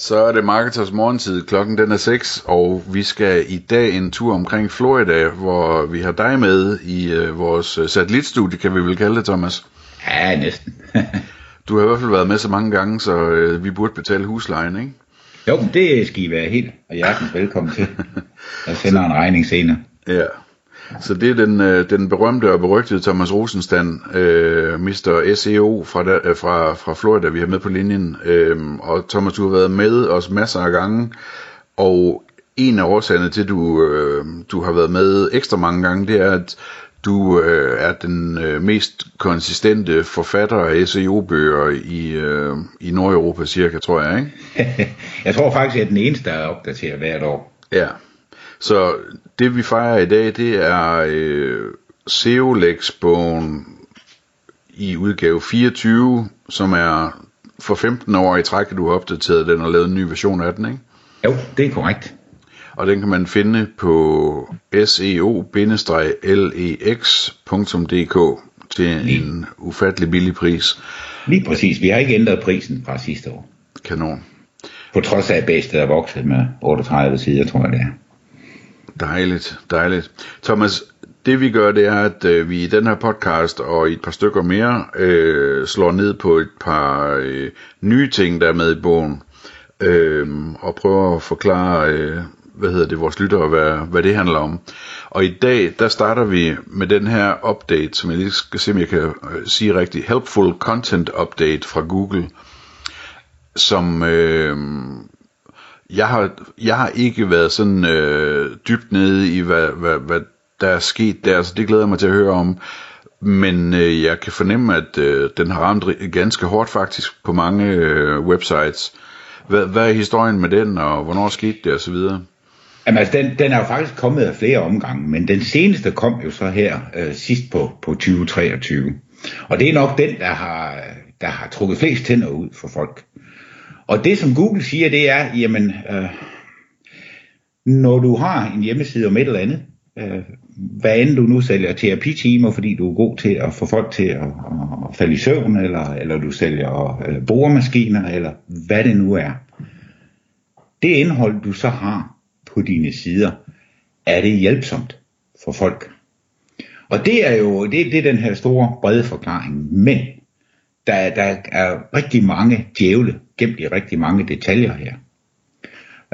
Så er det Marketers morgentid. Klokken den er 6, og vi skal i dag en tur omkring Florida, hvor vi har dig med i uh, vores øh, satellitstudie, kan vi vel kalde det, Thomas. Ja, næsten. du har i hvert fald været med så mange gange, så uh, vi burde betale huslejen, ikke? Jo, det skal I være helt og hjertens velkommen til. Jeg sender en regning senere. Ja. Så det er den, øh, den berømte og berygtede Thomas Rosenstand, øh, Mr. SEO fra, der, øh, fra, fra Florida, vi har med på linjen. Øh, og Thomas, du har været med os masser af gange, og en af årsagerne til, at du, øh, du har været med ekstra mange gange, det er, at du øh, er den øh, mest konsistente forfatter af SEO-bøger i, øh, i Nordeuropa cirka, tror jeg, ikke? jeg tror faktisk, at jeg er den eneste, der er opdateret hvert år. Ja, så det vi fejrer i dag, det er øh, Seolex-bogen i udgave 24, som er for 15 år i træk, at du har opdateret den og lavet en ny version af den, ikke? Jo, det er korrekt. Og den kan man finde på seo-lex.dk til Lige. en ufattelig billig pris. Lige præcis. Vi har ikke ændret prisen fra sidste år. Kanon. På trods af, at bedste er vokset med 38 sider, tror jeg det er. Dejligt, dejligt. Thomas, det vi gør, det er, at øh, vi i den her podcast og i et par stykker mere øh, slår ned på et par øh, nye ting, der er med i bogen, øh, og prøver at forklare, øh, hvad hedder det, vores lyttere, hvad, hvad det handler om. Og i dag, der starter vi med den her update, som jeg lige skal se, om jeg kan øh, sige rigtigt, Helpful Content Update fra Google, som... Øh, jeg har, jeg har ikke været sådan øh, dybt nede i, hvad, hvad, hvad der er sket der, så det glæder jeg mig til at høre om. Men øh, jeg kan fornemme, at øh, den har ramt ganske hårdt faktisk på mange øh, websites. Hvad, hvad er historien med den, og hvornår skete det, osv.? Jamen altså, den, den er jo faktisk kommet af flere omgange, men den seneste kom jo så her øh, sidst på, på 2023. Og det er nok den, der har, der har trukket flest tænder ud for folk. Og det som Google siger, det er, jamen, øh, når du har en hjemmeside om et eller andet, øh, hvad end du nu sælger terapitimer, fordi du er god til at få folk til at, at falde i søvn, eller, eller du sælger øh, boremaskiner, eller hvad det nu er. Det indhold, du så har på dine sider, er det hjælpsomt for folk. Og det er jo det, det er den her store brede forklaring. Men der, der er rigtig mange djævle gemt i rigtig mange detaljer her.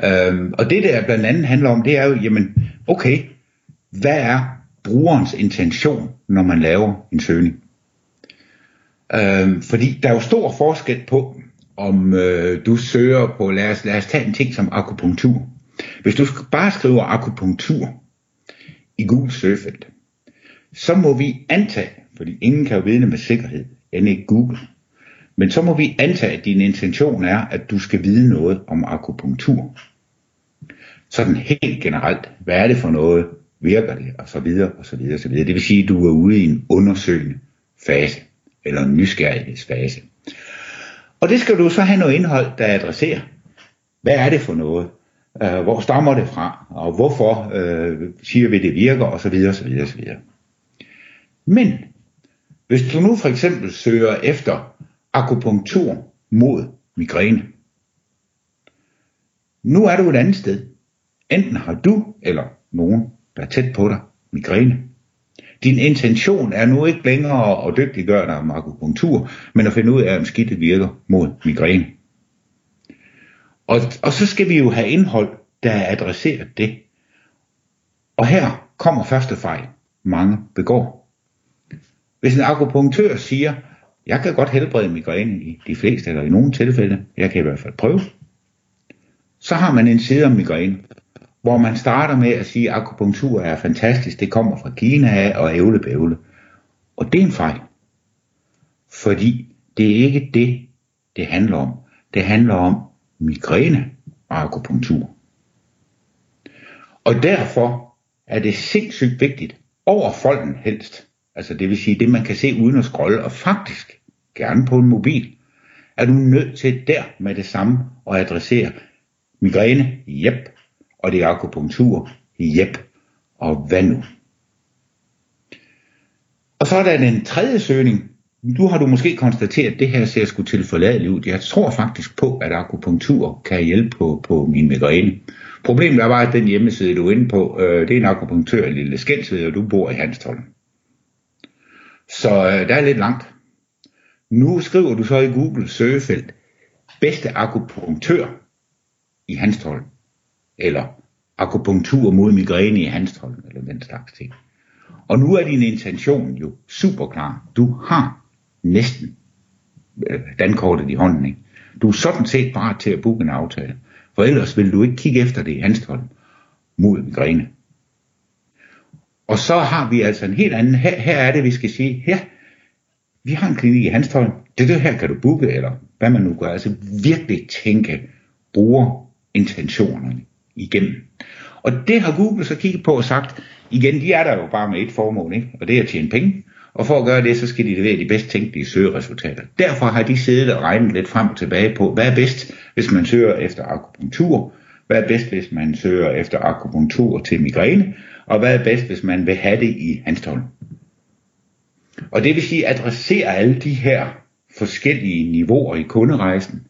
Øhm, og det der blandt andet handler om, det er jo, jamen, okay, hvad er brugerens intention, når man laver en søgning? Øhm, fordi der er jo stor forskel på, om øh, du søger på, lad os, lad os tage en ting som akupunktur. Hvis du bare skriver akupunktur i Google søgefelt, så må vi antage, fordi ingen kan jo vide med sikkerhed, end ikke Google, men så må vi antage, at din intention er, at du skal vide noget om akupunktur. Sådan helt generelt, hvad er det for noget, virker det, og så videre, og så videre, og så videre. Det vil sige, at du er ude i en undersøgende fase, eller en nysgerrighedsfase. Og det skal du så have noget indhold, der adresserer. Hvad er det for noget? Øh, hvor stammer det fra? Og hvorfor øh, siger vi, det virker? Og så videre, og så videre, og så videre. Men, hvis du nu for eksempel søger efter akupunktur mod migræne. Nu er du et andet sted. Enten har du eller nogen, der er tæt på dig, migræne. Din intention er nu ikke længere at dygtiggøre dig om akupunktur, men at finde ud af, om skidtet virker mod migræne. Og, og så skal vi jo have indhold, der adresserer det. Og her kommer første fejl, mange begår. Hvis en akupunktør siger, jeg kan godt helbrede migræne i de fleste, eller i nogle tilfælde. Jeg kan i hvert fald prøve. Så har man en side om migræne, hvor man starter med at sige, at akupunktur er fantastisk, det kommer fra Kina af og ævlebævle. Og det er en fejl. Fordi det er ikke det, det handler om. Det handler om migræne og akupunktur. Og derfor er det sindssygt vigtigt, over folden helst, altså det vil sige det, man kan se uden at scrolle, og faktisk gerne på en mobil, er du nødt til der med det samme at adressere migræne, jep, og det er akupunktur, jep, og hvad nu? Og så er der den tredje søgning. Nu har du måske konstateret, at det her ser sgu til forladeligt ud. Jeg tror faktisk på, at akupunktur kan hjælpe på, på min migræne. Problemet er bare, at den hjemmeside, du er inde på, øh, det er en akupunktør i Lille Skældsved, og du bor i Hanstholm. Så øh, der er lidt langt. Nu skriver du så i Google søgefelt, bedste akupunktør i Hanstholm, eller akupunktur mod migræne i Hanstholm, eller den slags ting. Og nu er din intention jo super klar. Du har næsten øh, dankortet i hånden. Ikke? Du er sådan set bare til at booke en aftale. For ellers vil du ikke kigge efter det i Hanstholm mod migræne. Og så har vi altså en helt anden, her, her er det, vi skal sige, her, vi har en klinik i Hanstholm, det det her, kan du booke, eller hvad man nu gør, altså virkelig tænke bruger intentionerne igennem. Og det har Google så kigget på og sagt, igen, de er der jo bare med et formål, ikke? og det er at tjene penge. Og for at gøre det, så skal de levere de bedst tænkelige søgeresultater. Derfor har de siddet og regnet lidt frem og tilbage på, hvad er bedst, hvis man søger efter akupunktur, hvad er bedst, hvis man søger efter akupunktur til migræne, og hvad er bedst, hvis man vil have det i Hanstholm. Og det vil sige, adressere alle de her forskellige niveauer i kunderejsen,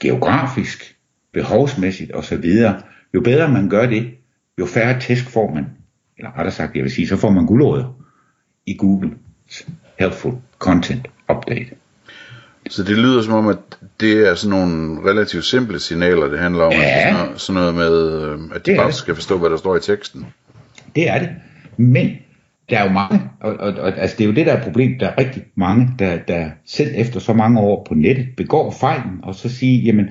geografisk, behovsmæssigt osv., jo bedre man gør det, jo færre tæsk får man, eller rettere sagt, jeg vil sige, så får man guldråder i Google Helpful Content Update. Så det lyder som om, at det er sådan nogle relativt simple signaler, det handler om. Ja. Sådan, noget, sådan noget med, øh, at de bare skal forstå, hvad der står i teksten. Det er det. Men der er jo mange, og, og, og altså det er jo det, der er problemet. Der er rigtig mange, der, der selv efter så mange år på nettet begår fejlen, og så siger, jamen,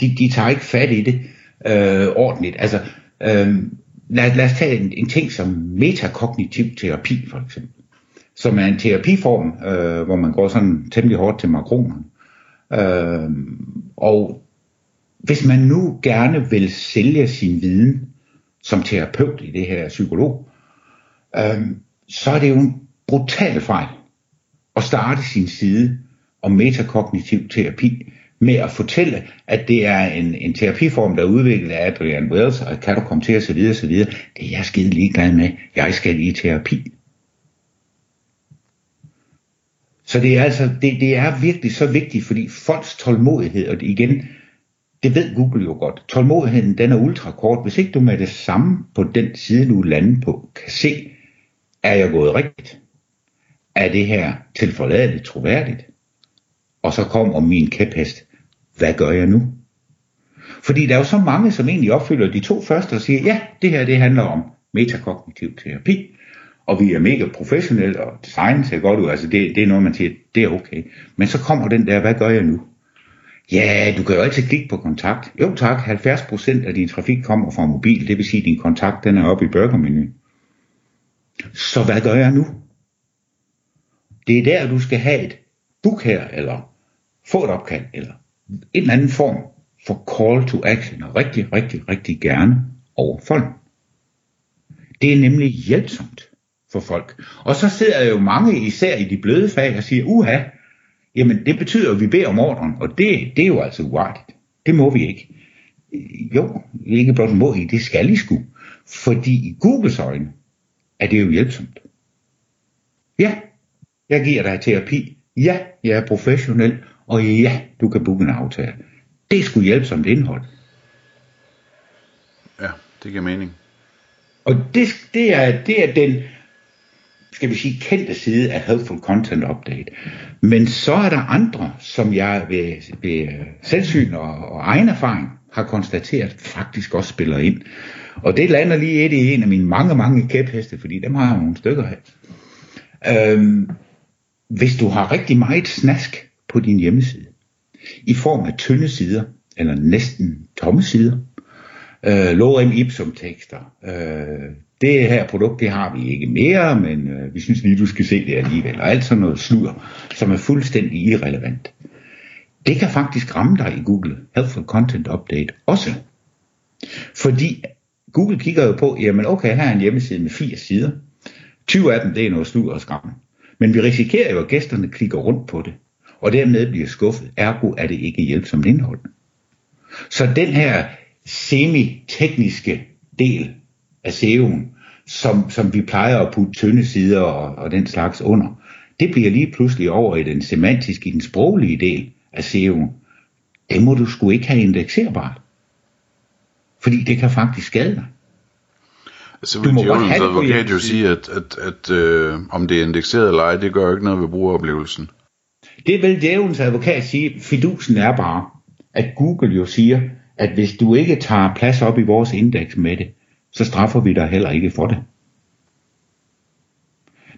de, de tager ikke fat i det øh, ordentligt. Altså, øh, lad, lad os tage en, en ting som metakognitiv terapi, for eksempel. Som er en terapiform, øh, hvor man går sådan temmelig hårdt til makronerne. Øh, og hvis man nu gerne vil sælge sin viden som terapeut i det her psykolog, øhm, så er det jo en brutal fejl at starte sin side om metakognitiv terapi med at fortælle, at det er en, en terapiform, der er udviklet af Adrian Wells, og kan du komme til osv. osv. Det er jeg skide ligeglad med. Jeg skal i terapi. Så det er altså, det, det er virkelig så vigtigt, fordi folks tålmodighed, og igen, det ved Google jo godt. Tålmodigheden, den er ultrakort. Hvis ikke du med det samme på den side, du lander på, kan se, er jeg gået rigtigt? Er det her tilforladeligt troværdigt? Og så kommer min kæphest. Hvad gør jeg nu? Fordi der er jo så mange, som egentlig opfylder de to første og siger, ja, det her det handler om metakognitiv terapi, og vi er mega professionelle, og design ser godt ud, altså det, det er noget, man siger, det er okay. Men så kommer den der, hvad gør jeg nu? Ja, du kan jo altid klikke på kontakt. Jo tak, 70% af din trafik kommer fra mobil, det vil sige, at din kontakt den er oppe i burgermenuen. Så hvad gør jeg nu? Det er der, du skal have et book her, eller få et opkald, eller en eller anden form for call to action, og rigtig, rigtig, rigtig gerne over folk. Det er nemlig hjælpsomt for folk. Og så sidder jo mange, især i de bløde fag, og siger, uha, jamen det betyder, at vi beder om ordren, og det, det er jo altså uartigt. Det må vi ikke. Jo, ikke blot må I, det skal I sgu. Fordi i Googles øjne er det jo hjælpsomt. Ja, jeg giver dig terapi. Ja, jeg er professionel. Og ja, du kan booke en aftale. Det er sgu hjælpsomt indhold. Ja, det giver mening. Og det, det, er, det er den, skal vi sige, kendte side af Helpful Content Update. Men så er der andre, som jeg ved, ved øh, selvsyn og, og egen erfaring har konstateret, faktisk også spiller ind. Og det lander lige et i en af mine mange, mange kæpheste, fordi dem har jeg nogle stykker af. Øhm, hvis du har rigtig meget snask på din hjemmeside, i form af tynde sider, eller næsten tomme sider, øh, lorem ipsum tekster. Øh, det her produkt, det har vi ikke mere, men øh, vi synes lige, du skal se det alligevel. Og alt sådan noget sludder, som er fuldstændig irrelevant. Det kan faktisk ramme dig i Google Helpful Content Update også. Fordi Google kigger jo på, jamen okay, her er en hjemmeside med 80 sider. 20 af dem, det er noget slur og skræmme. Men vi risikerer jo, at gæsterne klikker rundt på det, og dermed bliver skuffet. Ergo er det ikke hjælpsomt indhold. Så den her semi-tekniske del af SEO'en, som, som vi plejer at putte tynde sider og, og den slags under, det bliver lige pludselig over i den semantiske, i den sproglige del af SEO'en. Det må du sgu ikke have indekserbart. Fordi det kan faktisk skade dig. Så vil djævelens advokat jo sige, at, at, at øh, om det er indekseret eller ej, det gør ikke noget ved brugeroplevelsen. Det vil djævelens advokat sige, fidusen er bare, at Google jo siger, at hvis du ikke tager plads op i vores indeks med det, så straffer vi dig heller ikke for det.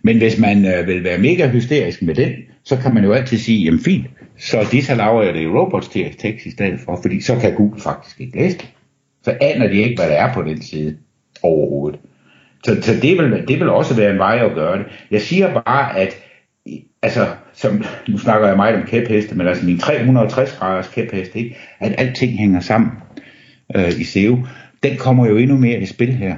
Men hvis man øh, vil være mega hysterisk med den, så kan man jo altid sige, jamen fint, så disallower jeg det i robots.txt i stedet for, fordi så kan Google faktisk ikke læse det. Så aner de ikke, hvad der er på den side overhovedet. Så, så det, vil, det vil også være en vej at gøre det. Jeg siger bare, at altså, som, nu snakker jeg meget om kæpheste, men altså min 360 graders kæpheste, ikke? at alting hænger sammen øh, i SEO, den kommer jo endnu mere i spil her.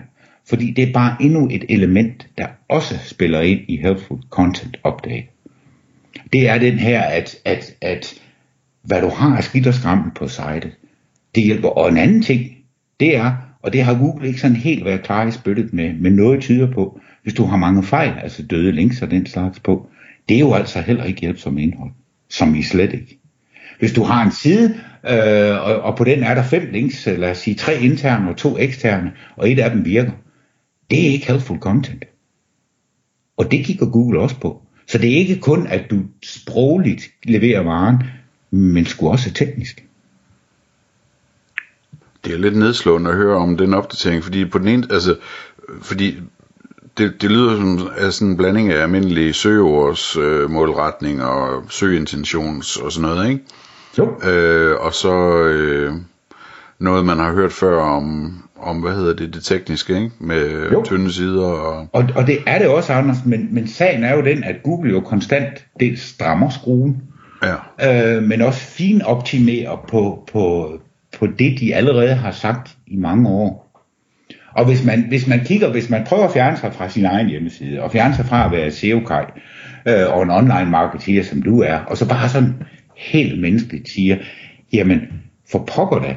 Fordi det er bare endnu et element, der også spiller ind i Helpful Content Update. Det er den her, at, at, at hvad du har af skidt og skrammel på sitet, det hjælper. Og en anden ting, det er, og det har Google ikke sådan helt været klar i spyttet med, men noget tyder på, hvis du har mange fejl, altså døde links og den slags på, det er jo altså heller ikke hjælpsom indhold, som I slet ikke. Hvis du har en side, øh, og, og på den er der fem links, øh, lad os sige tre interne og to eksterne, og et af dem virker, det er ikke helpful content. Og det kigger Google også på. Så det er ikke kun, at du sprogligt leverer varen, men sgu også teknisk. Det er lidt nedslående at høre om den opdatering, fordi på den ene, altså, fordi det, det lyder som altså sådan en blanding af almindelige søgeords øh, målretning og søgeintentions og sådan noget, ikke? Jo. Øh, og så øh, noget, man har hørt før om, om hvad hedder det, det tekniske, ikke? Med jo. tynde sider. Og... og... Og det er det også, Anders, men, men sagen er jo den, at Google jo konstant det strammer skruen, ja. øh, men også fin optimerer på, på, på det, de allerede har sagt i mange år. Og hvis man, hvis man kigger, hvis man prøver at fjerne sig fra sin egen hjemmeside, og fjerne sig fra at være seo øh, og en online marketer, som du er, og så bare sådan helt menneskeligt siger, jamen for pokker da,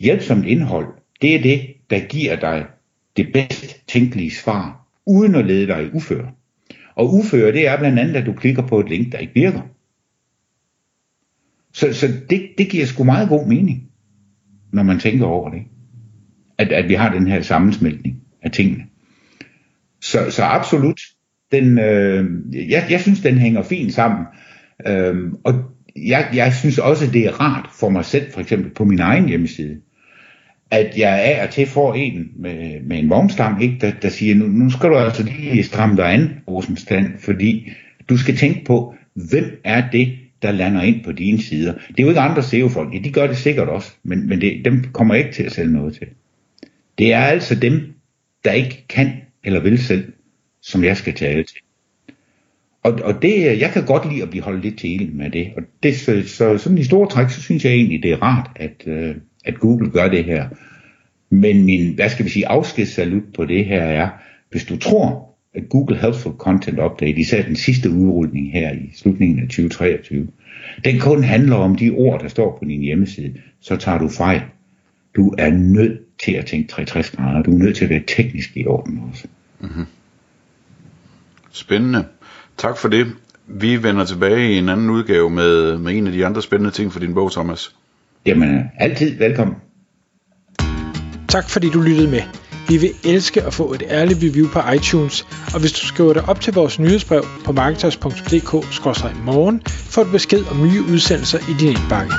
hjælpsomt indhold, det er det, der giver dig det bedst tænkelige svar, uden at lede dig i uføre. Og uføre, det er blandt andet, at du klikker på et link, der ikke virker. Så, så det, det giver sgu meget god mening, når man tænker over det. At, at vi har den her sammensmeltning af tingene. Så, så absolut, den, øh, jeg, jeg synes, den hænger fint sammen. Øh, og jeg, jeg synes også, det er rart for mig selv, for eksempel på min egen hjemmeside, at jeg af og til får en med, med en vognstang, ikke, der, der siger, nu, nu skal du altså lige stramme dig an, Rosenstand, fordi du skal tænke på, hvem er det, der lander ind på dine sider. Det er jo ikke andre SEO-folk, ja, de gør det sikkert også, men, men det, dem kommer jeg ikke til at sælge noget til. Det er altså dem, der ikke kan eller vil selv, som jeg skal tale til. Og, og det, øh, jeg kan godt lide at blive holdt lidt til ilden med det. Og det, så, så sådan i store træk, så synes jeg egentlig, det er rart, at, øh, at Google gør det her. Men min, hvad skal vi sige, afskedssalut på det her er, hvis du tror, at Google Helpful Content Update, især den sidste udrulning her i slutningen af 2023, den kun handler om de ord, der står på din hjemmeside, så tager du fejl. Du er nødt til at tænke 360 grader. Du er nødt til at være teknisk i orden også. Mm-hmm. Spændende. Tak for det. Vi vender tilbage i en anden udgave med, med en af de andre spændende ting for din bog, Thomas. Jamen, altid velkommen. Tak fordi du lyttede med. Vi vil elske at få et ærligt review på iTunes, og hvis du skriver dig op til vores nyhedsbrev på marketers.dk-morgen, får du besked om nye udsendelser i din indbakke.